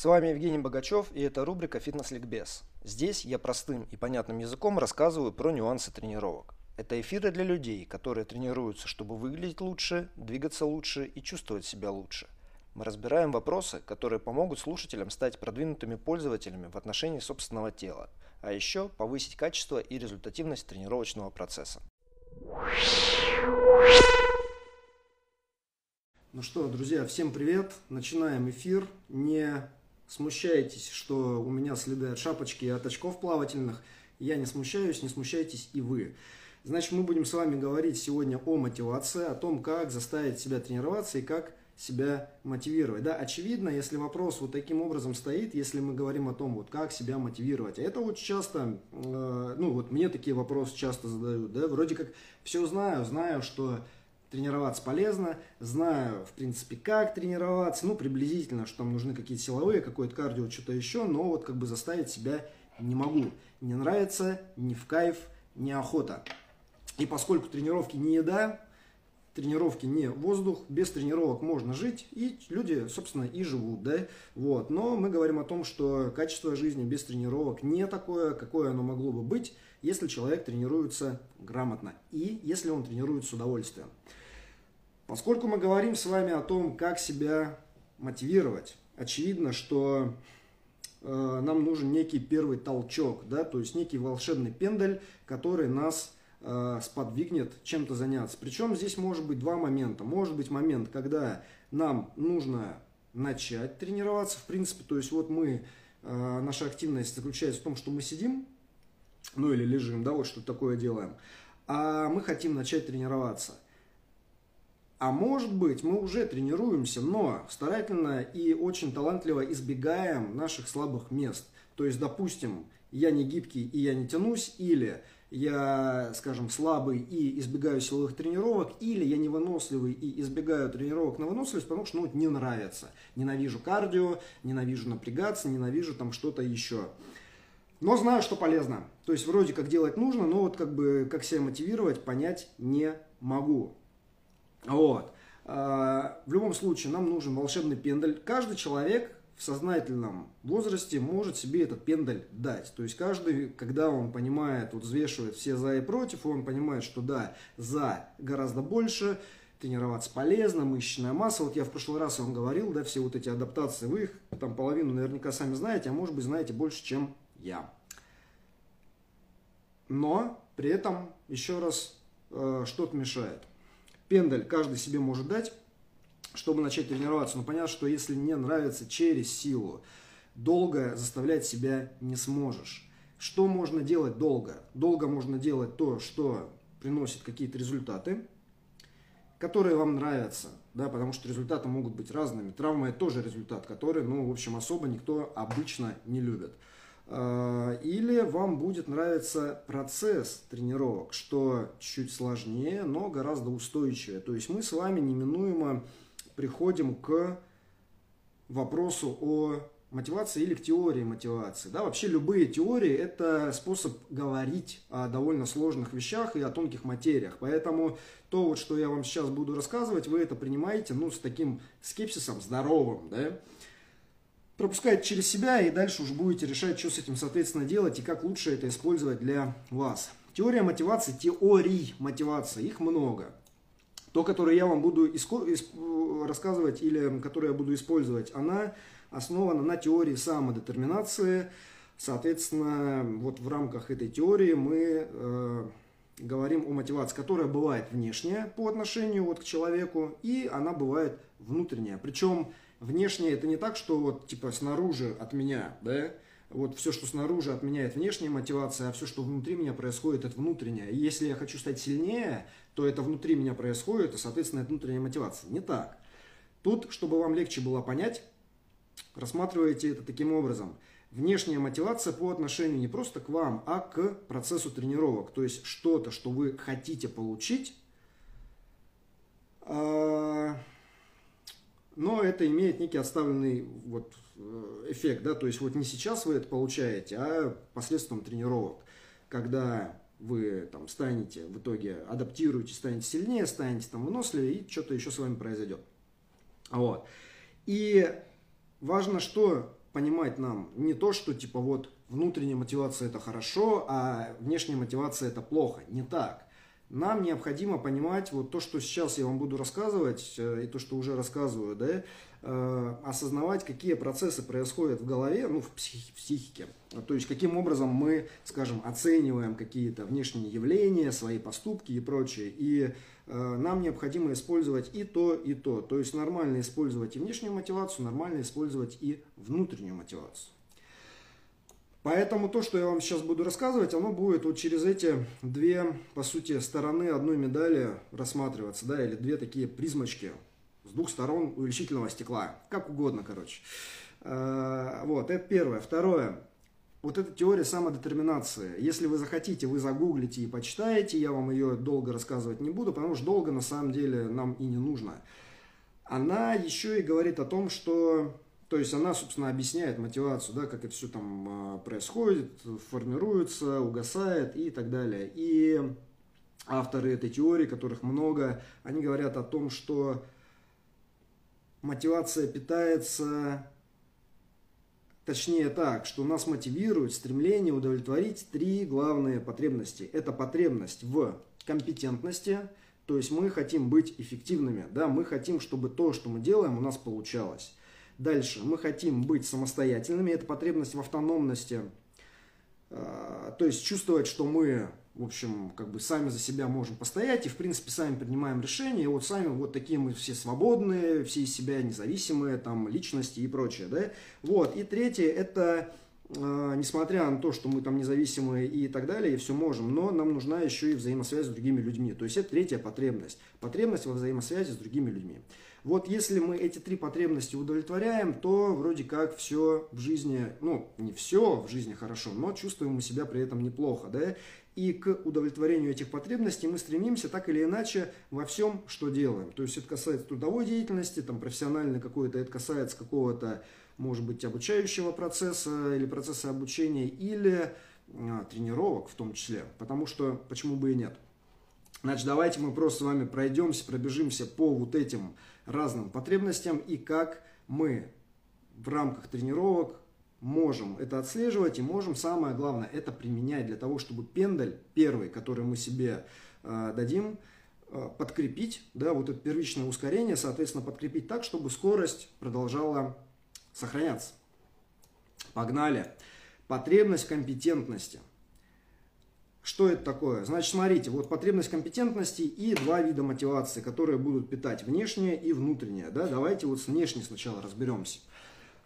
С вами Евгений Богачев и это рубрика «Фитнес-ликбез». Здесь я простым и понятным языком рассказываю про нюансы тренировок. Это эфиры для людей, которые тренируются, чтобы выглядеть лучше, двигаться лучше и чувствовать себя лучше. Мы разбираем вопросы, которые помогут слушателям стать продвинутыми пользователями в отношении собственного тела, а еще повысить качество и результативность тренировочного процесса. Ну что, друзья, всем привет. Начинаем эфир. Не смущайтесь, что у меня следы от шапочки и от очков плавательных. Я не смущаюсь, не смущайтесь и вы. Значит, мы будем с вами говорить сегодня о мотивации, о том, как заставить себя тренироваться и как себя мотивировать. Да, очевидно, если вопрос вот таким образом стоит, если мы говорим о том, вот как себя мотивировать. А это вот часто, э, ну вот мне такие вопросы часто задают, да, вроде как все знаю, знаю, что тренироваться полезно, знаю, в принципе, как тренироваться, ну, приблизительно, что там нужны какие-то силовые, какое-то кардио, что-то еще, но вот как бы заставить себя не могу. Не нравится, не в кайф, не охота. И поскольку тренировки не еда, тренировки не воздух, без тренировок можно жить, и люди, собственно, и живут, да, вот. Но мы говорим о том, что качество жизни без тренировок не такое, какое оно могло бы быть, если человек тренируется грамотно и если он тренирует с удовольствием. Поскольку мы говорим с вами о том, как себя мотивировать, очевидно, что э, нам нужен некий первый толчок, да, то есть некий волшебный пендель, который нас э, сподвигнет чем-то заняться. Причем здесь может быть два момента. Может быть момент, когда нам нужно начать тренироваться, в принципе, то есть вот мы, э, наша активность заключается в том, что мы сидим, ну или лежим, да, вот что такое делаем, а мы хотим начать тренироваться – а может быть, мы уже тренируемся, но старательно и очень талантливо избегаем наших слабых мест. То есть, допустим, я не гибкий и я не тянусь, или я, скажем, слабый и избегаю силовых тренировок, или я невыносливый и избегаю тренировок на выносливость, потому что ну, не нравится. Ненавижу кардио, ненавижу напрягаться, ненавижу там что-то еще. Но знаю, что полезно. То есть вроде как делать нужно, но вот как бы как себя мотивировать, понять не могу. Вот. А, в любом случае, нам нужен волшебный пендель. Каждый человек в сознательном возрасте может себе этот пендель дать. То есть каждый, когда он понимает, вот взвешивает все за и против, он понимает, что да, за гораздо больше, тренироваться полезно, мышечная масса. Вот я в прошлый раз вам говорил, да, все вот эти адаптации, вы их там половину наверняка сами знаете, а может быть знаете больше, чем я. Но при этом, еще раз, э, что-то мешает пендель каждый себе может дать, чтобы начать тренироваться. Но понятно, что если не нравится через силу, долго заставлять себя не сможешь. Что можно делать долго? Долго можно делать то, что приносит какие-то результаты, которые вам нравятся, да, потому что результаты могут быть разными. Травма это тоже результат, который, ну, в общем, особо никто обычно не любит. А, или вам будет нравиться процесс тренировок, что чуть сложнее, но гораздо устойчивее. То есть мы с вами неминуемо приходим к вопросу о мотивации или к теории мотивации. Да, вообще любые теории – это способ говорить о довольно сложных вещах и о тонких материях. Поэтому то, вот, что я вам сейчас буду рассказывать, вы это принимаете ну, с таким скепсисом здоровым. Да? Пропускаете через себя и дальше уже будете решать, что с этим, соответственно, делать и как лучше это использовать для вас. Теория мотивации, теорий мотивации, их много. То, которое я вам буду рассказывать или которое я буду использовать, она основана на теории самодетерминации. Соответственно, вот в рамках этой теории мы э, говорим о мотивации, которая бывает внешняя по отношению вот к человеку, и она бывает внутренняя. Причем внешнее это не так, что вот типа снаружи от меня, да, вот все, что снаружи отменяет внешняя мотивация, а все, что внутри меня происходит, это внутренняя. И если я хочу стать сильнее, то это внутри меня происходит, и, соответственно, это внутренняя мотивация. Не так. Тут, чтобы вам легче было понять, рассматривайте это таким образом. Внешняя мотивация по отношению не просто к вам, а к процессу тренировок. То есть что-то, что вы хотите получить, а, но это имеет некий оставленный вот э, эффект, да, то есть вот не сейчас вы это получаете, а посредством тренировок, когда вы там станете, в итоге адаптируете, станете сильнее, станете там выносливее, и что-то еще с вами произойдет. Вот. И важно что понимать нам не то, что типа вот внутренняя мотивация это хорошо, а внешняя мотивация это плохо. Не так. Нам необходимо понимать вот то, что сейчас я вам буду рассказывать, э, и то, что уже рассказываю, да, э, осознавать, какие процессы происходят в голове, ну, в психике. То есть, каким образом мы, скажем, оцениваем какие-то внешние явления, свои поступки и прочее. И э, нам необходимо использовать и то, и то. То есть, нормально использовать и внешнюю мотивацию, нормально использовать и внутреннюю мотивацию. Поэтому то, что я вам сейчас буду рассказывать, оно будет вот через эти две, по сути, стороны одной медали рассматриваться, да, или две такие призмочки с двух сторон увеличительного стекла, как угодно, короче. А, вот, это первое. Второе. Вот эта теория самодетерминации. Если вы захотите, вы загуглите и почитаете, я вам ее долго рассказывать не буду, потому что долго на самом деле нам и не нужно. Она еще и говорит о том, что то есть она, собственно, объясняет мотивацию, да, как это все там а, происходит, формируется, угасает и так далее. И авторы этой теории, которых много, они говорят о том, что мотивация питается, точнее так, что нас мотивирует стремление удовлетворить три главные потребности. Это потребность в компетентности, то есть мы хотим быть эффективными, да, мы хотим, чтобы то, что мы делаем, у нас получалось. Дальше. Мы хотим быть самостоятельными. Это потребность в автономности. А, то есть чувствовать, что мы, в общем, как бы сами за себя можем постоять и, в принципе, сами принимаем решения. И вот сами вот такие мы все свободные, все из себя независимые, там, личности и прочее, да. Вот. И третье, это а, несмотря на то, что мы там независимые и так далее, и все можем, но нам нужна еще и взаимосвязь с другими людьми. То есть это третья потребность. Потребность во взаимосвязи с другими людьми. Вот если мы эти три потребности удовлетворяем, то вроде как все в жизни, ну, не все в жизни хорошо, но чувствуем мы себя при этом неплохо, да, и к удовлетворению этих потребностей мы стремимся так или иначе во всем, что делаем. То есть это касается трудовой деятельности, там профессиональной какой-то, это касается какого-то, может быть, обучающего процесса или процесса обучения, или а, тренировок в том числе, потому что почему бы и нет. Значит, давайте мы просто с вами пройдемся, пробежимся по вот этим разным потребностям и как мы в рамках тренировок можем это отслеживать и можем, самое главное, это применять для того, чтобы пендаль первый, который мы себе э, дадим, э, подкрепить, да, вот это первичное ускорение, соответственно, подкрепить так, чтобы скорость продолжала сохраняться. Погнали. Потребность компетентности. Что это такое? Значит, смотрите, вот потребность компетентности и два вида мотивации, которые будут питать внешнее и внутреннее. Да? Давайте вот с внешней сначала разберемся.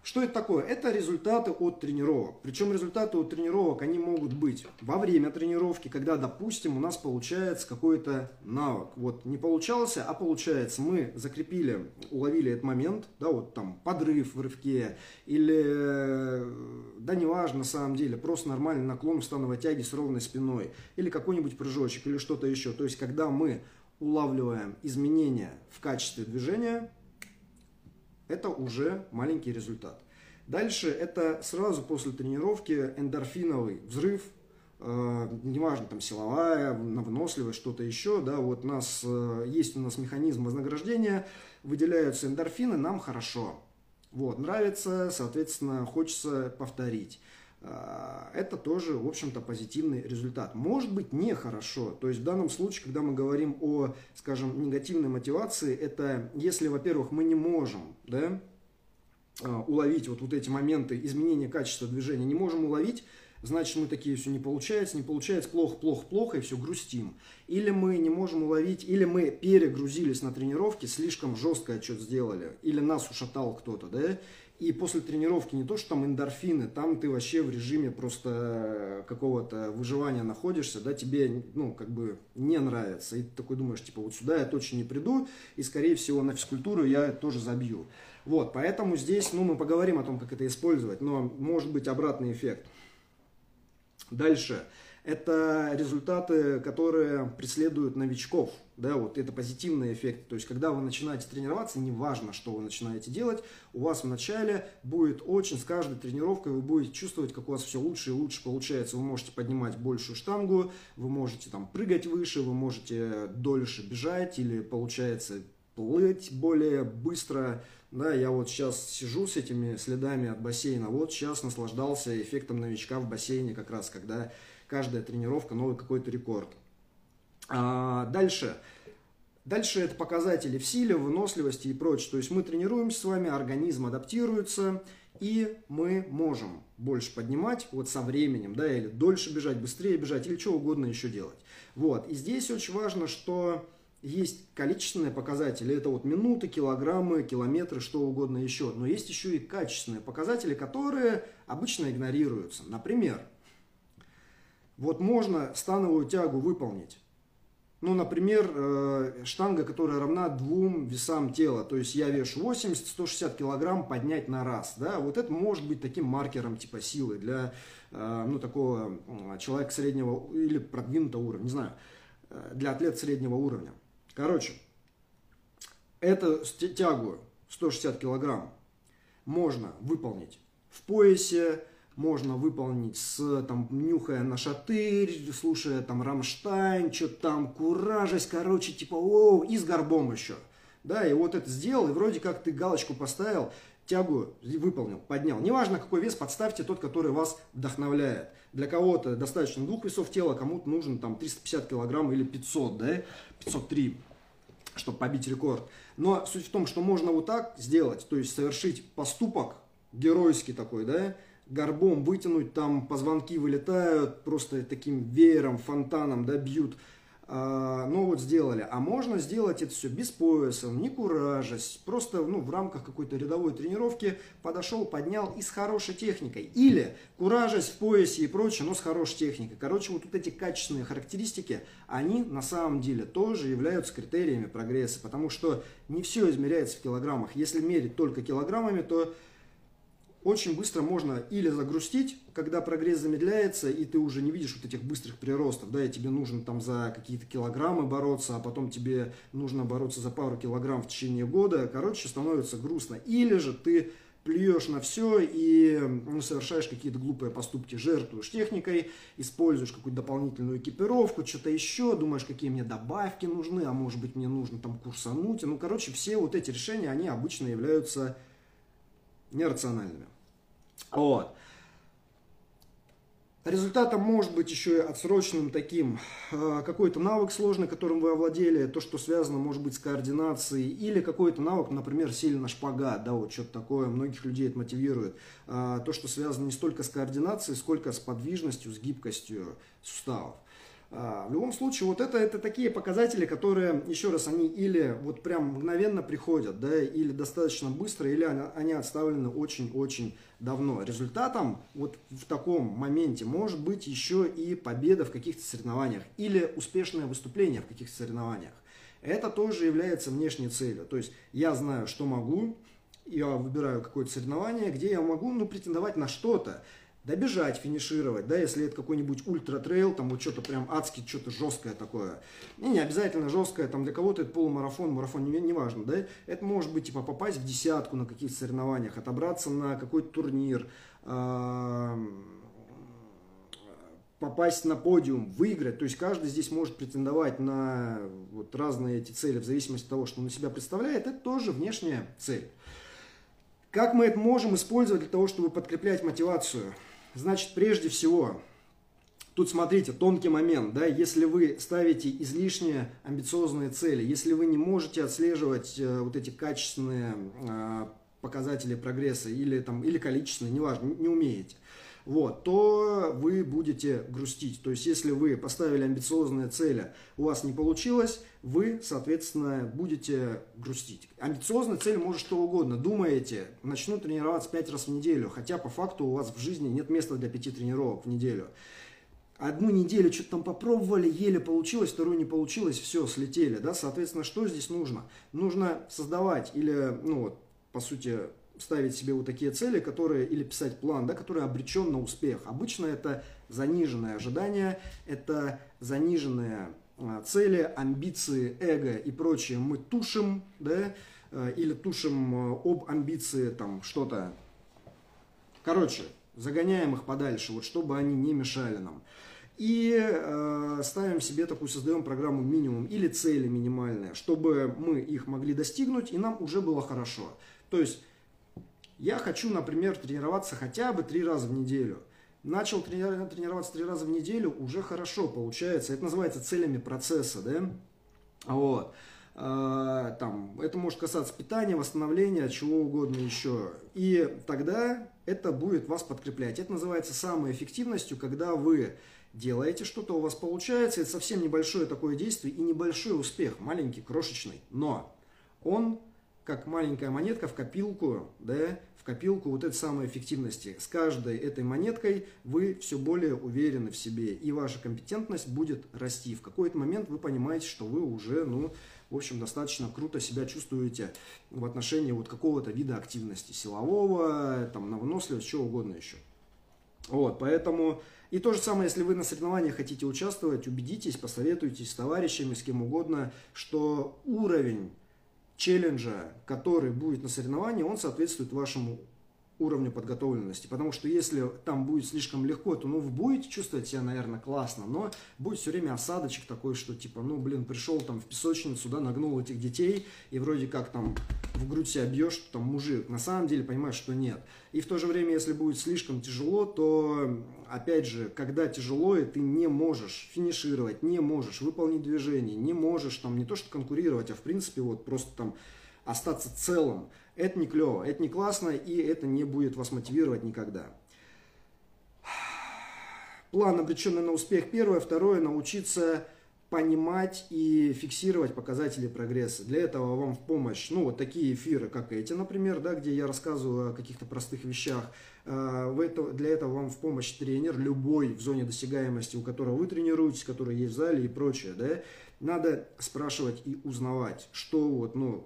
Что это такое? Это результаты от тренировок. Причем результаты от тренировок, они могут быть во время тренировки, когда, допустим, у нас получается какой-то навык. Вот не получался, а получается, мы закрепили, уловили этот момент, да, вот там подрыв в рывке, или, да неважно на самом деле, просто нормальный наклон в становой тяге с ровной спиной, или какой-нибудь прыжочек, или что-то еще. То есть, когда мы улавливаем изменения в качестве движения, это уже маленький результат. Дальше это сразу после тренировки эндорфиновый взрыв, э, неважно, там силовая, выносливость, что-то еще, да, вот у нас, э, есть у нас механизм вознаграждения, выделяются эндорфины, нам хорошо. Вот, нравится, соответственно, хочется повторить. А, это тоже, в общем-то, позитивный результат. Может быть, нехорошо. То есть в данном случае, когда мы говорим о, скажем, негативной мотивации, это если, во-первых, мы не можем да, а, уловить вот, вот эти моменты изменения качества движения, не можем уловить, значит мы такие все не получается, не получается, плохо, плохо, плохо и все грустим. Или мы не можем уловить, или мы перегрузились на тренировке, слишком жестко отчет сделали, или нас ушатал кто-то, да, и после тренировки не то, что там эндорфины, там ты вообще в режиме просто какого-то выживания находишься, да, тебе, ну, как бы не нравится. И ты такой думаешь, типа, вот сюда я точно не приду, и, скорее всего, на физкультуру я тоже забью. Вот, поэтому здесь, ну, мы поговорим о том, как это использовать, но может быть обратный эффект. Дальше это результаты, которые преследуют новичков. Да, вот это позитивный эффект. То есть, когда вы начинаете тренироваться, неважно, что вы начинаете делать, у вас вначале будет очень, с каждой тренировкой вы будете чувствовать, как у вас все лучше и лучше получается. Вы можете поднимать большую штангу, вы можете там прыгать выше, вы можете дольше бежать или получается плыть более быстро, Да, я вот сейчас сижу с этими следами от бассейна, вот сейчас наслаждался эффектом новичка в бассейне, как раз когда каждая тренировка новый какой-то рекорд. А, дальше. Дальше это показатели в силе, выносливости и прочее. То есть мы тренируемся с вами, организм адаптируется, и мы можем больше поднимать вот со временем, да, или дольше бежать, быстрее бежать, или что угодно еще делать. Вот, и здесь очень важно, что есть количественные показатели, это вот минуты, килограммы, километры, что угодно еще, но есть еще и качественные показатели, которые обычно игнорируются. Например, вот можно становую тягу выполнить, ну, например, э, штанга, которая равна двум весам тела. То есть я вешу 80-160 килограмм поднять на раз. Да? Вот это может быть таким маркером типа силы для э, ну, такого человека среднего или продвинутого уровня. Не знаю, э, для атлета среднего уровня. Короче, эту тягу 160 килограмм можно выполнить в поясе, можно выполнить с, там, нюхая на шатырь, слушая там Рамштайн, что-то там, куражась, короче, типа, о, и с горбом еще. Да, и вот это сделал, и вроде как ты галочку поставил, тягу выполнил, поднял. Неважно, какой вес, подставьте тот, который вас вдохновляет. Для кого-то достаточно двух весов тела, кому-то нужен там 350 килограмм или 500, да, 503, чтобы побить рекорд. Но суть в том, что можно вот так сделать, то есть совершить поступок геройский такой, да, горбом вытянуть, там позвонки вылетают, просто таким веером, фонтаном, да, бьют. А, ну вот сделали. А можно сделать это все без пояса, не куражась, просто ну, в рамках какой-то рядовой тренировки подошел, поднял и с хорошей техникой. Или куражась в поясе и прочее, но с хорошей техникой. Короче, вот, вот эти качественные характеристики, они на самом деле тоже являются критериями прогресса, потому что не все измеряется в килограммах. Если мерить только килограммами, то очень быстро можно или загрустить, когда прогресс замедляется, и ты уже не видишь вот этих быстрых приростов, да, и тебе нужно там за какие-то килограммы бороться, а потом тебе нужно бороться за пару килограмм в течение года, короче, становится грустно. Или же ты плюешь на все и ну, совершаешь какие-то глупые поступки, жертвуешь техникой, используешь какую-то дополнительную экипировку, что-то еще, думаешь, какие мне добавки нужны, а может быть мне нужно там курсануть. Ну, короче, все вот эти решения, они обычно являются нерациональными. Вот. Результатом может быть еще и отсроченным таким э, какой-то навык сложный, которым вы овладели, то, что связано, может быть, с координацией, или какой-то навык, например, сильно шпагат, да, вот что-то такое, многих людей это мотивирует. А, то, что связано не столько с координацией, сколько с подвижностью, с гибкостью суставов. А, в любом случае, вот это, это такие показатели, которые, еще раз, они или вот прям мгновенно приходят, да, или достаточно быстро, или они, отставлены очень-очень давно. Результатом вот в таком моменте может быть еще и победа в каких-то соревнованиях или успешное выступление в каких-то соревнованиях. Это тоже является внешней целью. То есть я знаю, что могу, я выбираю какое-то соревнование, где я могу ну, претендовать на что-то добежать, финишировать, да, если это какой-нибудь ультра-трейл, там вот что-то прям адски, что-то жесткое такое. И не обязательно жесткое, там для кого-то это полумарафон, марафон, не, не важно, да, это может быть, типа, попасть в десятку на каких-то соревнованиях, отобраться на какой-то турнир, попасть на подиум, выиграть. То есть каждый здесь может претендовать на вот разные эти цели в зависимости от того, что он на себя представляет. Это тоже внешняя цель. Как мы это можем использовать для того, чтобы подкреплять мотивацию? Значит, прежде всего, тут смотрите, тонкий момент, да, если вы ставите излишне амбициозные цели, если вы не можете отслеживать э, вот эти качественные э, показатели прогресса или, там, или количественные, неважно, не умеете, вот, то вы будете грустить. То есть, если вы поставили амбициозные цели, у вас не получилось, вы, соответственно, будете грустить. Амбициозная цель может что угодно. Думаете, начну тренироваться 5 раз в неделю, хотя по факту у вас в жизни нет места для 5 тренировок в неделю. Одну неделю что-то там попробовали, еле получилось, вторую не получилось, все, слетели, да, соответственно, что здесь нужно? Нужно создавать или, ну вот, по сути, ставить себе вот такие цели, которые, или писать план, да, который обречен на успех. Обычно это заниженное ожидание, это заниженные а, цели, амбиции, эго и прочее мы тушим, да, э, или тушим э, об амбиции там что-то. Короче, загоняем их подальше, вот чтобы они не мешали нам. И э, ставим себе такую, создаем программу минимум или цели минимальные, чтобы мы их могли достигнуть и нам уже было хорошо. То есть я хочу, например, тренироваться хотя бы три раза в неделю. Начал тренироваться три раза в неделю, уже хорошо получается. Это называется целями процесса, да? Вот. А, там, это может касаться питания, восстановления, чего угодно еще. И тогда это будет вас подкреплять. Это называется самой эффективностью, когда вы делаете что-то, у вас получается, это совсем небольшое такое действие и небольшой успех, маленький, крошечный, но он как маленькая монетка в копилку, да, в копилку вот этой самой эффективности. С каждой этой монеткой вы все более уверены в себе, и ваша компетентность будет расти. В какой-то момент вы понимаете, что вы уже, ну, в общем, достаточно круто себя чувствуете в отношении вот какого-то вида активности, силового, там, на выносливость, чего угодно еще. Вот, поэтому и то же самое, если вы на соревнованиях хотите участвовать, убедитесь, посоветуйтесь с товарищами, с кем угодно, что уровень челленджа, который будет на соревновании, он соответствует вашему уровню подготовленности. Потому что если там будет слишком легко, то ну вы будете чувствовать себя, наверное, классно, но будет все время осадочек такой, что типа, ну блин, пришел там в песочницу, да, нагнул этих детей, и вроде как там в грудь себя бьешь, что там мужик. На самом деле понимаешь, что нет. И в то же время, если будет слишком тяжело, то опять же, когда тяжело, и ты не можешь финишировать, не можешь выполнить движение, не можешь там не то что конкурировать, а в принципе вот просто там остаться целым. Это не клево, это не классно, и это не будет вас мотивировать никогда. План, обреченный на успех, первое. Второе, научиться понимать и фиксировать показатели прогресса. Для этого вам в помощь, ну, вот такие эфиры, как эти, например, да, где я рассказываю о каких-то простых вещах. Э, для этого вам в помощь тренер, любой в зоне досягаемости, у которого вы тренируетесь, который есть в зале и прочее, да. Надо спрашивать и узнавать, что вот, ну,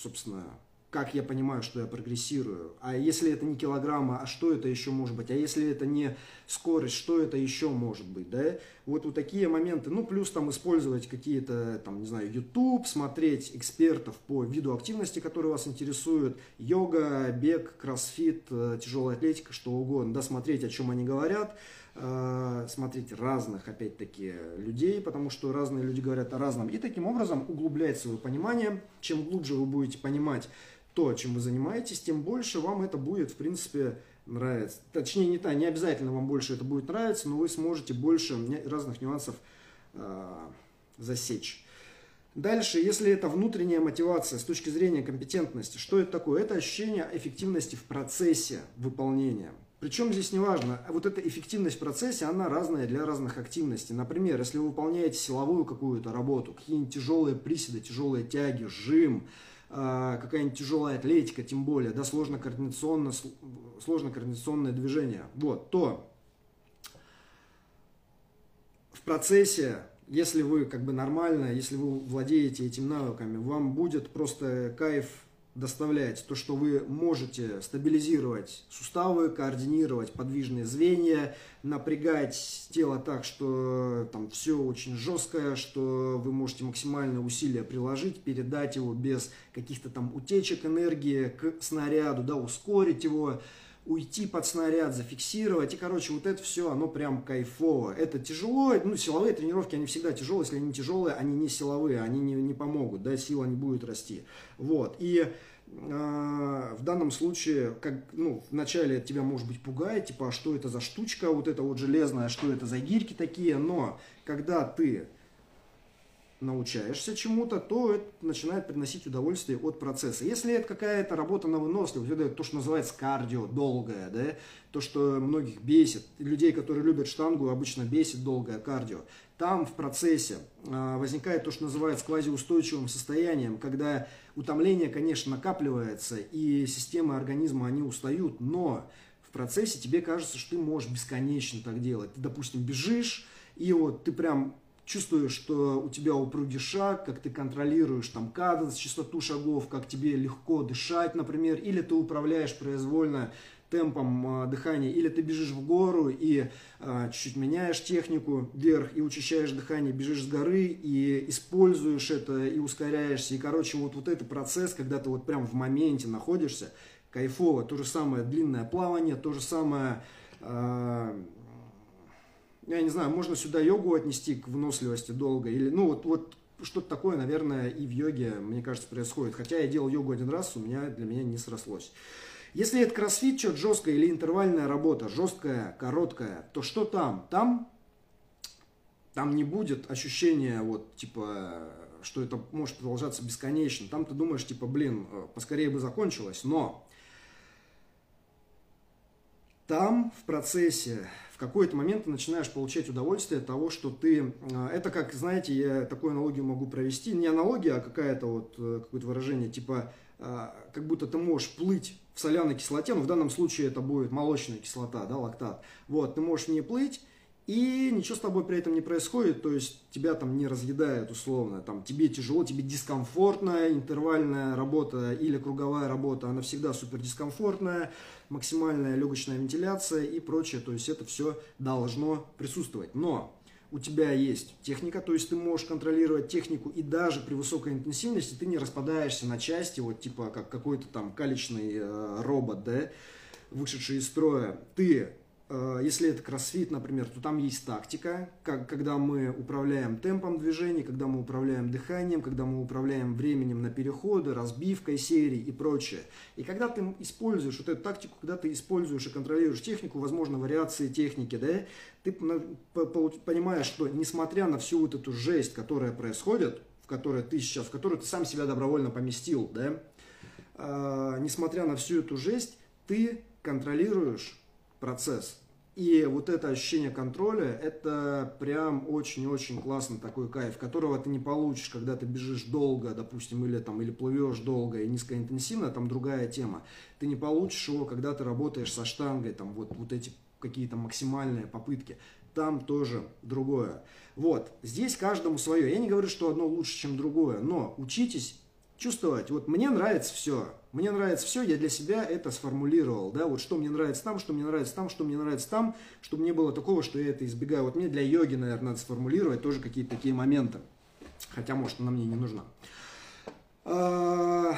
собственно, как я понимаю, что я прогрессирую. А если это не килограммы, а что это еще может быть? А если это не скорость, что это еще может быть? Да? Вот, вот такие моменты. Ну, плюс там использовать какие-то, там, не знаю, YouTube, смотреть экспертов по виду активности, которые вас интересуют. Йога, бег, кроссфит, э, тяжелая атлетика, что угодно. Да, смотреть, о чем они говорят смотреть разных, опять-таки, людей, потому что разные люди говорят о разном. И таким образом углублять свое понимание. Чем глубже вы будете понимать то, чем вы занимаетесь, тем больше вам это будет, в принципе, нравиться. Точнее, не, та, не обязательно вам больше это будет нравиться, но вы сможете больше разных нюансов э, засечь. Дальше, если это внутренняя мотивация с точки зрения компетентности, что это такое? Это ощущение эффективности в процессе выполнения. Причем здесь не важно, вот эта эффективность в процессе, она разная для разных активностей. Например, если вы выполняете силовую какую-то работу, какие-нибудь тяжелые приседы, тяжелые тяги, жим, а, какая-нибудь тяжелая атлетика, тем более, да, сложно-координационно, сложно-координационное движение, вот, то в процессе, если вы как бы нормально, если вы владеете этими навыками, вам будет просто кайф доставлять то, что вы можете стабилизировать суставы, координировать подвижные звенья, напрягать тело так, что там все очень жесткое, что вы можете максимальное усилие приложить, передать его без каких-то там утечек энергии к снаряду, да, ускорить его, уйти под снаряд, зафиксировать. И, короче, вот это все, оно прям кайфово. Это тяжело. Ну, силовые тренировки, они всегда тяжелые. Если они тяжелые, они не силовые, они не, не помогут, да, сила не будет расти. Вот. И э, в данном случае, как, ну, вначале тебя, может быть, пугает, типа, а что это за штучка, вот это вот железная, что это за гирьки такие, но когда ты научаешься чему-то, то это начинает приносить удовольствие от процесса. Если это какая-то работа на выносливость, это то, что называется кардио, долгое, да, то, что многих бесит, людей, которые любят штангу, обычно бесит долгое кардио. Там в процессе а, возникает то, что называется квазиустойчивым состоянием, когда утомление, конечно, накапливается, и системы организма, они устают, но в процессе тебе кажется, что ты можешь бесконечно так делать. Ты, допустим, бежишь, и вот ты прям чувствуешь, что у тебя упругий шаг, как ты контролируешь там каденс, частоту шагов, как тебе легко дышать, например, или ты управляешь произвольно темпом э, дыхания, или ты бежишь в гору и э, чуть-чуть меняешь технику вверх и учащаешь дыхание, бежишь с горы и используешь это и ускоряешься. И, короче, вот, вот этот процесс, когда ты вот прям в моменте находишься, кайфово. То же самое длинное плавание, то же самое э, я не знаю, можно сюда йогу отнести к выносливости долго, или, ну, вот, вот что-то такое, наверное, и в йоге, мне кажется, происходит. Хотя я делал йогу один раз, у меня для меня не срослось. Если это кроссфит, что-то жесткое или интервальная работа, жесткая, короткая, то что там? Там, там не будет ощущения вот типа что это может продолжаться бесконечно. Там ты думаешь, типа, блин, э, поскорее бы закончилось. Но там в процессе в какой-то момент ты начинаешь получать удовольствие от того, что ты... Э, это как, знаете, я такую аналогию могу провести. Не аналогия, а какая-то вот, э, какое-то выражение, типа, э, как будто ты можешь плыть в соляной кислоте, но в данном случае это будет молочная кислота, да, лактат. Вот, ты можешь не плыть, и ничего с тобой при этом не происходит, то есть тебя там не разъедают условно, там тебе тяжело, тебе дискомфортная интервальная работа или круговая работа, она всегда супер дискомфортная, максимальная легочная вентиляция и прочее, то есть это все должно присутствовать. Но у тебя есть техника, то есть ты можешь контролировать технику, и даже при высокой интенсивности ты не распадаешься на части, вот типа как какой-то там калечный э, робот, да, вышедший из строя. Ты если это кроссфит, например, то там есть тактика, как, когда мы управляем темпом движения, когда мы управляем дыханием, когда мы управляем временем на переходы, разбивкой серий и прочее. И когда ты используешь вот эту тактику, когда ты используешь и контролируешь технику, возможно, вариации техники, да, ты понимаешь, что несмотря на всю вот эту жесть, которая происходит, в которой ты сейчас, в которую ты сам себя добровольно поместил, да, э, несмотря на всю эту жесть, ты контролируешь процесс. И вот это ощущение контроля, это прям очень-очень классный такой кайф, которого ты не получишь, когда ты бежишь долго, допустим, или, там, или плывешь долго и низкоинтенсивно, там другая тема. Ты не получишь его, когда ты работаешь со штангой, там вот, вот эти какие-то максимальные попытки. Там тоже другое. Вот, здесь каждому свое. Я не говорю, что одно лучше, чем другое, но учитесь чувствовать, вот мне нравится все, мне нравится все, я для себя это сформулировал, да, вот что мне нравится там, что мне нравится там, что мне нравится там, чтобы не было такого, что я это избегаю. Вот мне для йоги, наверное, надо сформулировать тоже какие-то такие моменты, хотя, может, она мне не нужна. А,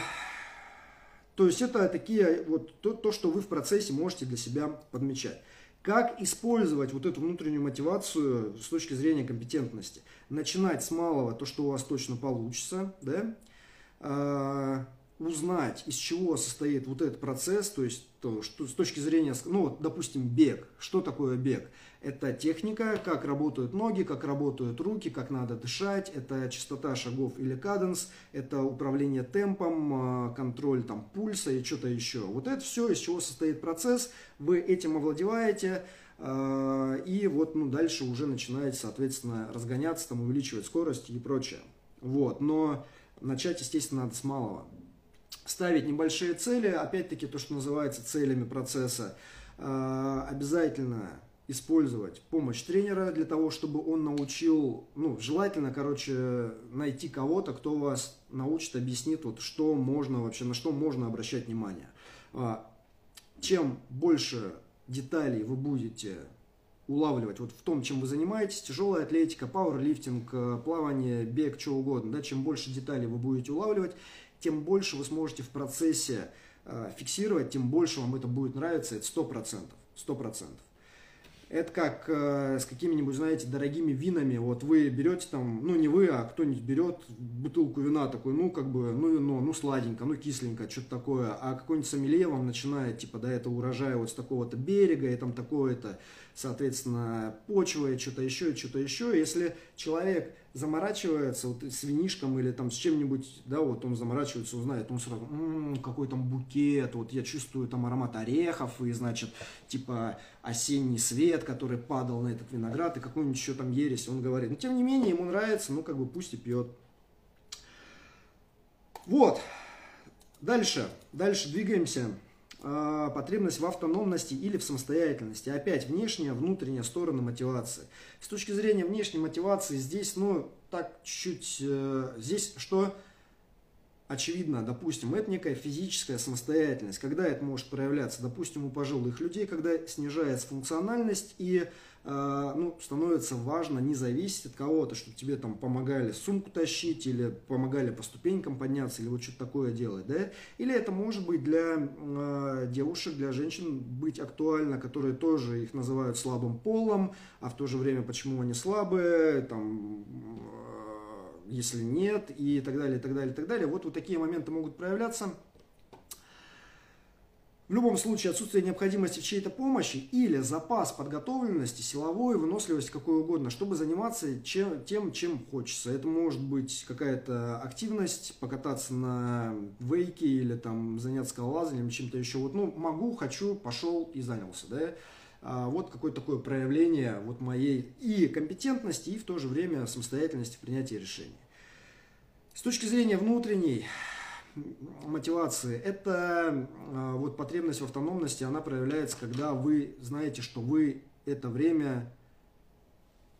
то есть это такие, вот то, то, что вы в процессе можете для себя подмечать. Как использовать вот эту внутреннюю мотивацию с точки зрения компетентности? Начинать с малого, то, что у вас точно получится, да, узнать, из чего состоит вот этот процесс, то есть то, что с точки зрения, ну вот, допустим, бег. Что такое бег? Это техника, как работают ноги, как работают руки, как надо дышать, это частота шагов или каденс, это управление темпом, э, контроль там пульса и что-то еще. Вот это все, из чего состоит процесс, вы этим овладеваете, э, и вот ну, дальше уже начинаете, соответственно, разгоняться, там, увеличивать скорость и прочее. Вот, но начать, естественно, надо с малого. Ставить небольшие цели, опять-таки то, что называется целями процесса, а, обязательно использовать помощь тренера для того, чтобы он научил, ну, желательно, короче, найти кого-то, кто вас научит, объяснит, вот, что можно вообще, на что можно обращать внимание. А, чем больше деталей вы будете улавливать. Вот в том, чем вы занимаетесь, тяжелая атлетика, пауэрлифтинг, э, плавание, бег, что угодно, да, чем больше деталей вы будете улавливать, тем больше вы сможете в процессе э, фиксировать, тем больше вам это будет нравиться, это 100%, 100%. Это как э, с какими-нибудь, знаете, дорогими винами. Вот вы берете там, ну не вы, а кто-нибудь берет бутылку вина такой, ну как бы, ну вино, ну сладенько, ну кисленько, что-то такое. А какой-нибудь сомелье вам начинает, типа, да, это урожай вот с такого-то берега, и там такое-то, соответственно, почва, и что-то еще, и что-то еще. Если человек заморачивается вот с винишком или там с чем-нибудь, да, вот он заморачивается, узнает, он сразу, м-м, какой там букет, вот я чувствую там аромат орехов и, значит, типа осенний свет, который падал на этот виноград и какой-нибудь еще там ересь, он говорит. Но тем не менее ему нравится, ну как бы пусть и пьет. Вот, дальше, дальше двигаемся. А, потребность в автономности или в самостоятельности. Опять внешняя, внутренняя сторона мотивации. С точки зрения внешней мотивации здесь, ну, так чуть-чуть, э, здесь что очевидно, допустим, это некая физическая самостоятельность. Когда это может проявляться? Допустим, у пожилых людей, когда снижается функциональность и э, ну, становится важно не зависеть от кого-то, чтобы тебе там помогали сумку тащить или помогали по ступенькам подняться или вот что-то такое делать, да? Или это может быть для э, девушек, для женщин быть актуально, которые тоже их называют слабым полом, а в то же время почему они слабые, там если нет, и так далее, и так далее, и так далее. Вот вот такие моменты могут проявляться. В любом случае, отсутствие необходимости в чьей-то помощи или запас подготовленности, силовой, выносливости, какой угодно, чтобы заниматься чем, тем, чем хочется. Это может быть какая-то активность, покататься на вейке или там заняться скалолазанием, чем-то еще. Вот, ну, могу, хочу, пошел и занялся, да. А вот какое-то такое проявление вот моей и компетентности, и в то же время самостоятельности в принятии решений. С точки зрения внутренней, мотивации. Это а, вот потребность в автономности, она проявляется, когда вы знаете, что вы это время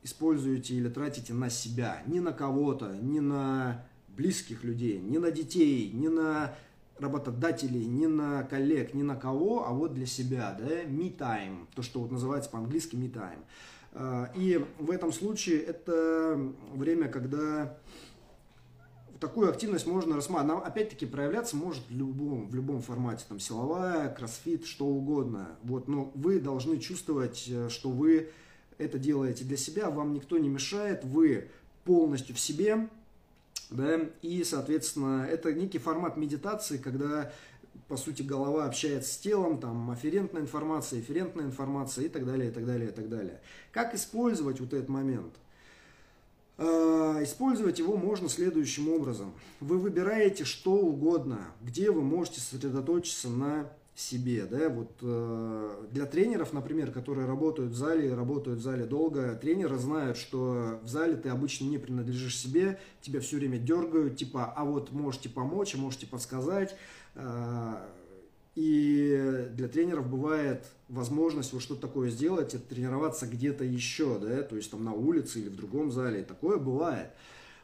используете или тратите на себя, не на кого-то, не на близких людей, не на детей, не на работодателей, не на коллег, не на кого, а вот для себя, да, me time, то, что вот называется по-английски me time. А, и в этом случае это время, когда такую активность можно рассматривать. Она опять-таки проявляться может в любом, в любом формате. Там силовая, кроссфит, что угодно. Вот, но вы должны чувствовать, э, что вы это делаете для себя, вам никто не мешает, вы полностью в себе, да, и, соответственно, это некий формат медитации, когда, по сути, голова общается с телом, там, афферентная информация, эфферентная информация и так далее, и так далее, и так далее. Как использовать вот этот момент? А, использовать его можно следующим образом. Вы выбираете что угодно, где вы можете сосредоточиться на себе. Да? Вот, э, для тренеров, например, которые работают в зале, работают в зале долго, тренеры знают, что в зале ты обычно не принадлежишь себе, тебя все время дергают, типа, а вот можете помочь, а можете подсказать. Э, и для тренеров бывает возможность вот что-то такое сделать, это тренироваться где-то еще, да, то есть там на улице или в другом зале, такое бывает.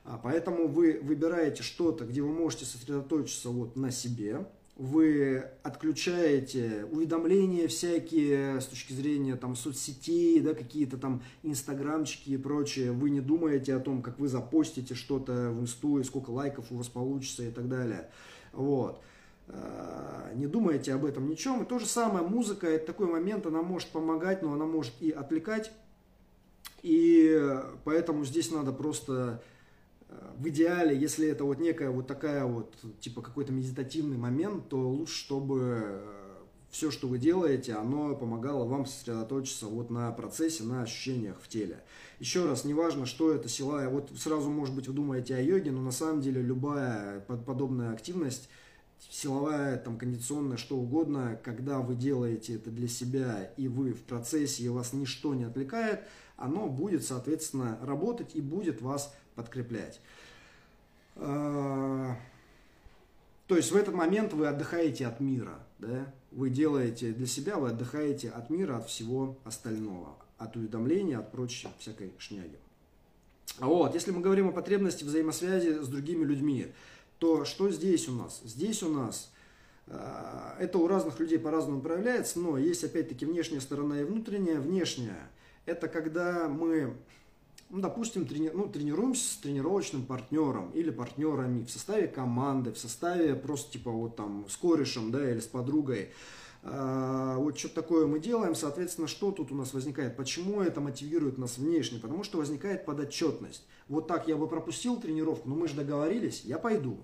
А поэтому вы выбираете что-то, где вы можете сосредоточиться вот на себе, вы отключаете уведомления всякие с точки зрения там соцсетей, да, какие-то там инстаграмчики и прочее, вы не думаете о том, как вы запостите что-то в инсту и сколько лайков у вас получится и так далее. Вот. Э, не думаете об этом ничем. И то же самое, музыка, это такой момент, она может помогать, но она может и отвлекать. И поэтому здесь надо просто э, в идеале, если это вот некая вот такая вот, типа какой-то медитативный момент, то лучше, чтобы э, все, что вы делаете, оно помогало вам сосредоточиться вот на процессе, на ощущениях в теле. Еще раз, неважно, что это сила, вот сразу, может быть, вы думаете о йоге, но на самом деле любая подобная активность силовая, там, кондиционная, что угодно, когда вы делаете это для себя, и вы в процессе, и вас ничто не отвлекает, оно будет, соответственно, работать и будет вас подкреплять. А, то есть в этот момент вы отдыхаете от мира, да? Вы делаете для себя, вы отдыхаете от мира, от всего остального, от уведомления, от прочей всякой шняги. Вот, если мы говорим о потребности взаимосвязи с другими людьми, то что здесь у нас? Здесь у нас э, это у разных людей по-разному проявляется, но есть опять-таки внешняя сторона и внутренняя. Внешняя – это когда мы, ну, допустим, трени, ну, тренируемся с тренировочным партнером или партнерами в составе команды, в составе просто типа вот там с корешем, да, или с подругой. А, вот что такое мы делаем, соответственно, что тут у нас возникает, почему это мотивирует нас внешне, потому что возникает подотчетность. Вот так я бы пропустил тренировку, но мы же договорились, я пойду.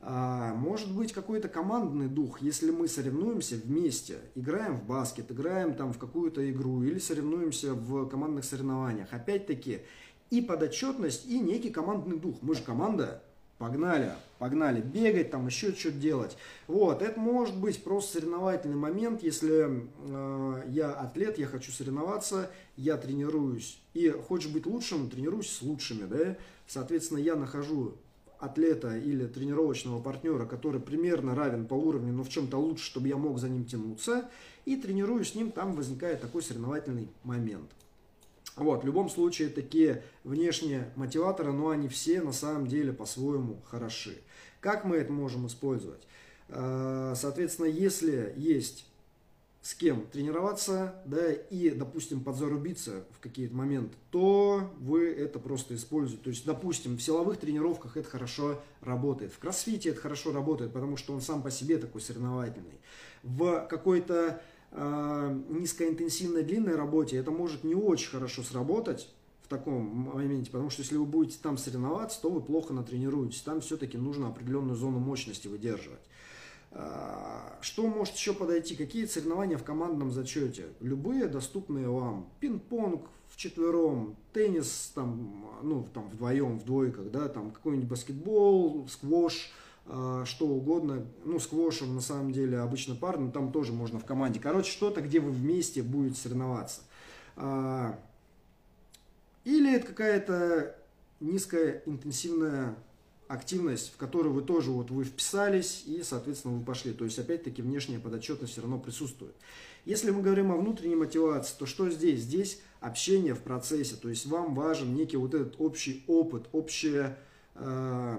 А, может быть какой-то командный дух, если мы соревнуемся вместе, играем в баскет, играем там в какую-то игру или соревнуемся в командных соревнованиях. Опять-таки и подотчетность, и некий командный дух. Мы же команда, Погнали, погнали бегать, там еще что-то делать. Вот, это может быть просто соревновательный момент, если э, я атлет, я хочу соревноваться, я тренируюсь, и хочешь быть лучшим, тренируюсь с лучшими, да, соответственно, я нахожу атлета или тренировочного партнера, который примерно равен по уровню, но в чем-то лучше, чтобы я мог за ним тянуться, и тренируюсь с ним, там возникает такой соревновательный момент. Вот, в любом случае, такие внешние мотиваторы, но они все на самом деле по-своему хороши. Как мы это можем использовать? Э, соответственно, если есть с кем тренироваться, да, и, допустим, подзарубиться в какие-то моменты, то вы это просто используете. То есть, допустим, в силовых тренировках это хорошо работает, в кроссфите это хорошо работает, потому что он сам по себе такой соревновательный. В какой-то низкоинтенсивной длинной работе это может не очень хорошо сработать, в таком моменте, потому что если вы будете там соревноваться, то вы плохо натренируетесь. Там все-таки нужно определенную зону мощности выдерживать. А, что может еще подойти? Какие соревнования в командном зачете? Любые доступные вам. Пинг-понг в четвером, теннис там, ну, там вдвоем, в двойках, да, там какой-нибудь баскетбол, сквош, что угодно. Ну, сквошем на самом деле обычно пар, но там тоже можно в команде. Короче, что-то, где вы вместе будете соревноваться. А, или это какая-то низкая интенсивная активность, в которую вы тоже вот вы вписались и, соответственно, вы пошли. То есть, опять-таки, внешняя подотчетность все равно присутствует. Если мы говорим о внутренней мотивации, то что здесь? Здесь общение в процессе. То есть, вам важен некий вот этот общий опыт, общие э,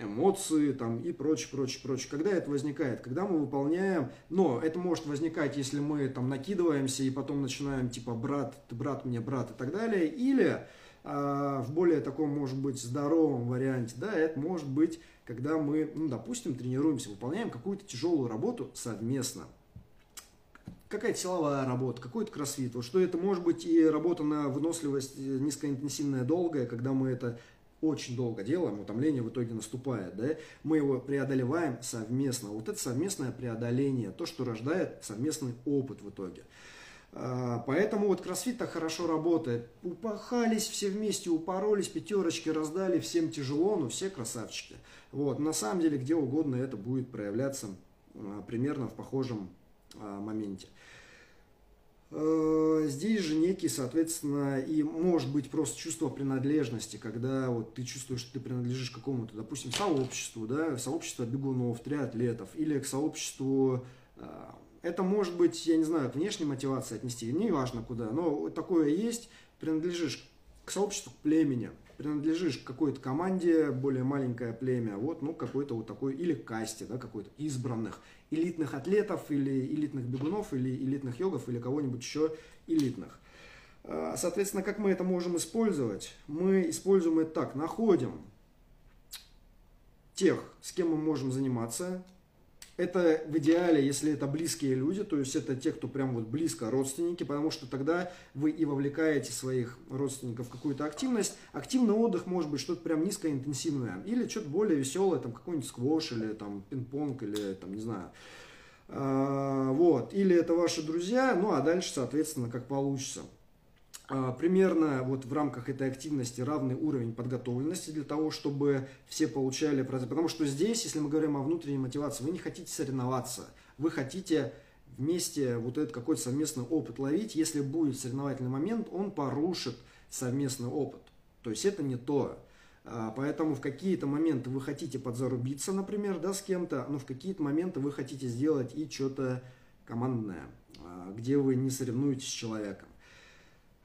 эмоции там, и прочее, прочее, прочее. Когда это возникает? Когда мы выполняем, но это может возникать, если мы там накидываемся и потом начинаем типа брат, ты брат мне брат и так далее. Или а, в более таком, может быть, здоровом варианте, да, это может быть, когда мы, ну, допустим, тренируемся, выполняем какую-то тяжелую работу совместно. Какая-то силовая работа, какой-то кроссфит. Вот что это может быть и работа на выносливость э, низкоинтенсивная, долгая, когда мы это очень долго делаем, утомление в итоге наступает, да, мы его преодолеваем совместно. Вот это совместное преодоление, то, что рождает совместный опыт в итоге. А, поэтому вот кроссфит так хорошо работает. Упахались все вместе, упоролись, пятерочки раздали, всем тяжело, но все красавчики. Вот. На самом деле, где угодно это будет проявляться а, примерно в похожем а, моменте. Здесь же некий, соответственно, и может быть просто чувство принадлежности, когда вот ты чувствуешь, что ты принадлежишь какому-то, допустим, сообществу, да, сообщество бегунов, триатлетов, или к сообществу это может быть, я не знаю, к внешней мотивации отнести, не важно куда, но такое есть, принадлежишь к сообществу, к племени, принадлежишь какой-то команде, более маленькое племя, вот, ну, какой-то вот такой, или касте, да, какой-то избранных, элитных атлетов, или элитных бегунов, или элитных йогов, или кого-нибудь еще элитных. А, соответственно, как мы это можем использовать? Мы используем это так, находим тех, с кем мы можем заниматься, это в идеале, если это близкие люди, то есть это те, кто прям вот близко родственники, потому что тогда вы и вовлекаете своих родственников в какую-то активность. Активный отдых может быть что-то прям низкоинтенсивное или что-то более веселое, там какой-нибудь сквош или там пинг-понг или там не знаю. А, вот. Или это ваши друзья, ну а дальше, соответственно, как получится. А, примерно вот в рамках этой активности равный уровень подготовленности для того, чтобы все получали, потому что здесь, если мы говорим о внутренней мотивации, вы не хотите соревноваться, вы хотите вместе вот этот какой-то совместный опыт ловить, если будет соревновательный момент, он порушит совместный опыт. То есть это не то. А, поэтому в какие-то моменты вы хотите подзарубиться, например, да, с кем-то, но в какие-то моменты вы хотите сделать и что-то командное, а, где вы не соревнуетесь с человеком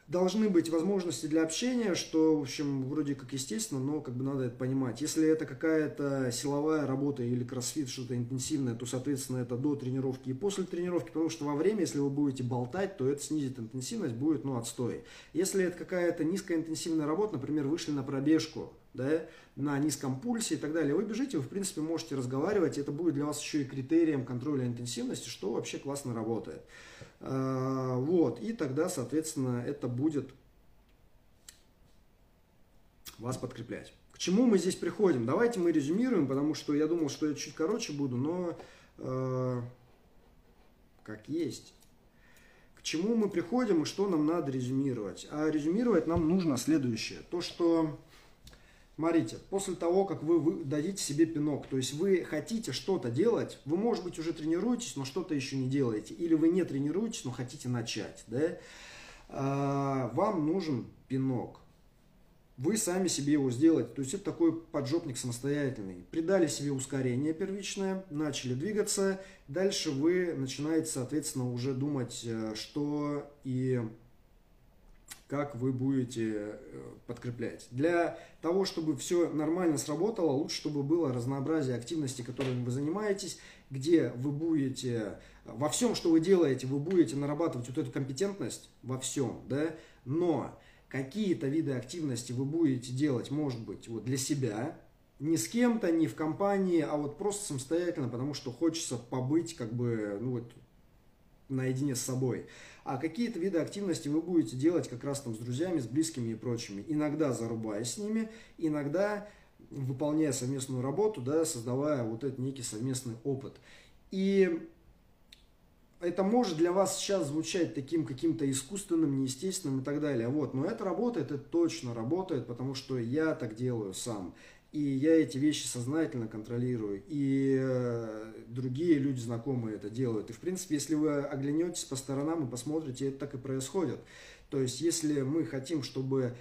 должны быть возможности для общения, что, в общем, вроде как естественно, но как бы надо это понимать. Если это какая-то силовая работа или кроссфит, что-то интенсивное, то, соответственно, это до тренировки и после тренировки, потому что во время, если вы будете болтать, то это снизит интенсивность, будет, ну, отстой. Если это какая-то низкоинтенсивная работа, например, вышли на пробежку, да, на низком пульсе и так далее, вы бежите, вы, в принципе, можете разговаривать, это будет для вас еще и критерием контроля интенсивности, что вообще классно работает. А, вот, и тогда, соответственно, это будет вас подкреплять. К чему мы здесь приходим? Давайте мы резюмируем, потому что я думал, что я чуть короче буду, но э, как есть. К чему мы приходим и что нам надо резюмировать? А резюмировать нам нужно следующее. То, что Смотрите, после того, как вы, дадите себе пинок, то есть вы хотите что-то делать, вы, может быть, уже тренируетесь, но что-то еще не делаете, или вы не тренируетесь, но хотите начать, да, а, вам нужен пинок. Вы сами себе его сделаете, то есть это такой поджопник самостоятельный. Придали себе ускорение первичное, начали двигаться, дальше вы начинаете, соответственно, уже думать, э, что и как вы будете э, подкреплять. Для того, чтобы все нормально сработало, лучше, чтобы было разнообразие активностей, которыми вы занимаетесь, где вы будете, во всем, что вы делаете, вы будете нарабатывать вот эту компетентность во всем, да, но какие-то виды активности вы будете делать, может быть, вот для себя, не с кем-то, не в компании, а вот просто самостоятельно, потому что хочется побыть как бы, ну вот, наедине с собой. А какие-то виды активности вы будете делать как раз там с друзьями, с близкими и прочими. Иногда зарубаясь с ними, иногда выполняя совместную работу, да, создавая вот этот некий совместный опыт. И это может для вас сейчас звучать таким каким-то искусственным, неестественным и так далее. Вот, но это работает, это точно работает, потому что я так делаю сам. И я эти вещи сознательно контролирую. И э, другие люди, знакомые, это делают. И, в принципе, если вы оглянетесь по сторонам и посмотрите, это так и происходит. То есть, если мы хотим, чтобы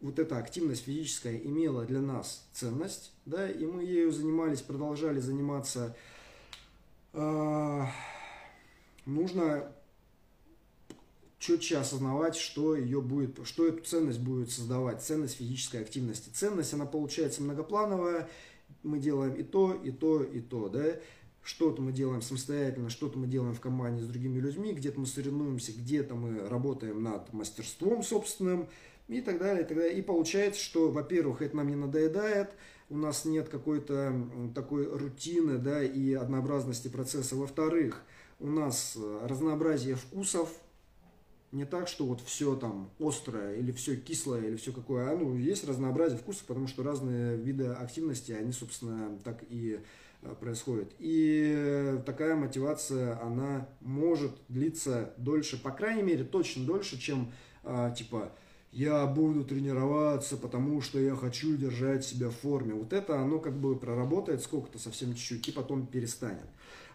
вот эта активность физическая имела для нас ценность, да, и мы ею занимались, продолжали заниматься, э, нужно четче осознавать, что ее будет, что эту ценность будет создавать, ценность физической активности. Ценность, она получается многоплановая, мы делаем и то, и то, и то, да, что-то мы делаем самостоятельно, что-то мы делаем в команде с другими людьми, где-то мы соревнуемся, где-то мы работаем над мастерством собственным и так далее, и так далее. И получается, что, во-первых, это нам не надоедает, у нас нет какой-то такой рутины, да, и однообразности процесса. Во-вторых, у нас э, разнообразие вкусов, не так, что вот все там острое или все кислое или все какое, а ну есть разнообразие вкусов, потому что разные виды активности, они, собственно, так и э, происходят. И такая мотивация, она может длиться дольше, по крайней мере, точно дольше, чем а, типа я буду тренироваться, потому что я хочу держать себя в форме. Вот это оно как бы проработает сколько-то совсем чуть-чуть и потом перестанет.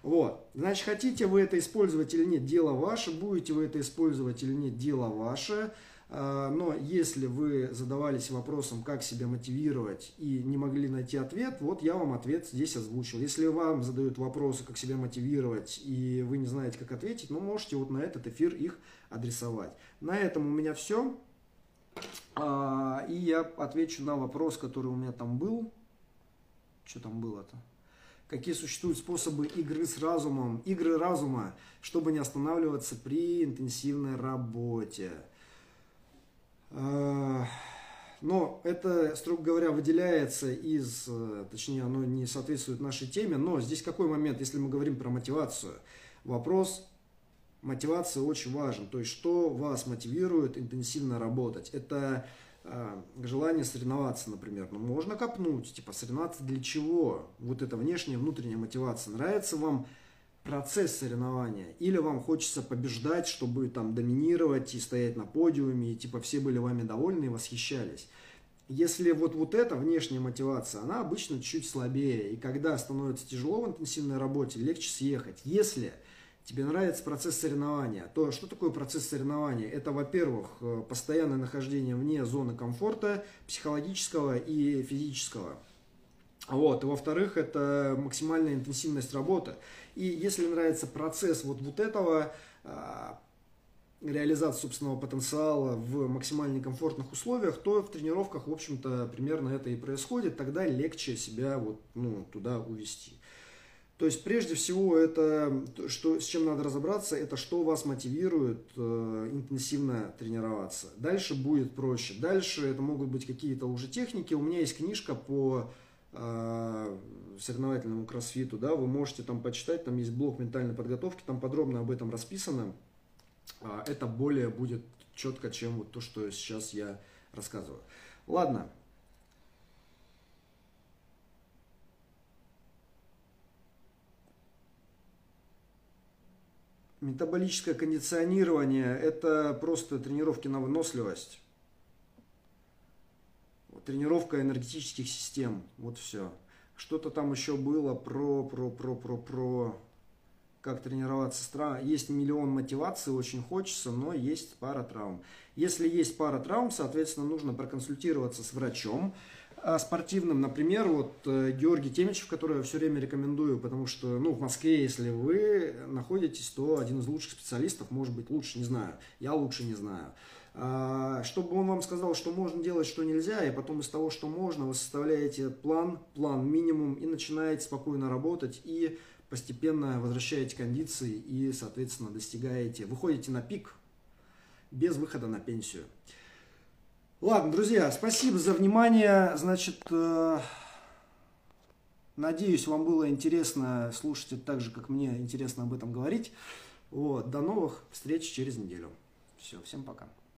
Вот. Значит, хотите вы это использовать или нет, дело ваше. Будете вы это использовать или нет, дело ваше. А, но если вы задавались вопросом, как себя мотивировать и не могли найти ответ, вот я вам ответ здесь озвучил. Если вам задают вопросы, как себя мотивировать, и вы не знаете, как ответить, ну, можете вот на этот эфир их адресовать. На этом у меня все. А, и я отвечу на вопрос, который у меня там был. Что там было-то? Какие существуют способы игры с разумом, игры разума, чтобы не останавливаться при интенсивной работе. А, но это, строго говоря, выделяется из, точнее, оно не соответствует нашей теме, но здесь какой момент, если мы говорим про мотивацию? Вопрос мотивации очень важен, то есть что вас мотивирует интенсивно работать? Это Э, желание соревноваться, например. Ну, можно копнуть, типа, соревноваться для чего? Вот это внешняя, внутренняя мотивация. Нравится вам процесс соревнования? Или вам хочется побеждать, чтобы там доминировать и стоять на подиуме, и типа все были вами довольны и восхищались? Если вот, вот эта внешняя мотивация, она обычно чуть слабее, и когда становится тяжело в интенсивной работе, легче съехать. Если тебе нравится процесс соревнования, то что такое процесс соревнования? Это, во-первых, э, постоянное нахождение вне зоны комфорта психологического и физического. Вот. И во-вторых, это максимальная интенсивность работы. И если нравится процесс вот, вот этого, а, реализации собственного потенциала в максимально комфортных условиях, то в тренировках, в общем-то, примерно это и происходит. Тогда легче себя вот, ну, туда увести. То есть прежде всего это, что, с чем надо разобраться, это что вас мотивирует э, интенсивно тренироваться. Дальше будет проще. Дальше это могут быть какие-то уже техники. У меня есть книжка по э, соревновательному кроссфиту, да, вы можете там почитать, там есть блок ментальной подготовки, там подробно об этом расписано. Э, это более будет четко, чем вот то, что сейчас я рассказываю. Ладно, Метаболическое кондиционирование – это просто тренировки на выносливость. Тренировка энергетических систем. Вот все. Что-то там еще было про, про, про, про, про как тренироваться. Есть миллион мотиваций, очень хочется, но есть пара травм. Если есть пара травм, соответственно, нужно проконсультироваться с врачом, спортивным, например, вот э, Георгий Темичев, который я все время рекомендую, потому что, ну, в Москве, если вы находитесь, то один из лучших специалистов, может быть, лучше, не знаю, я лучше не знаю. А, чтобы он вам сказал, что можно делать, что нельзя, и потом из того, что можно, вы составляете план, план минимум, и начинаете спокойно работать, и постепенно возвращаете кондиции, и, соответственно, достигаете, выходите на пик без выхода на пенсию. Ладно, друзья, спасибо за внимание. Значит, э, надеюсь, вам было интересно слушать это так же, как мне интересно об этом говорить. Вот, до новых встреч через неделю. Все, всем пока.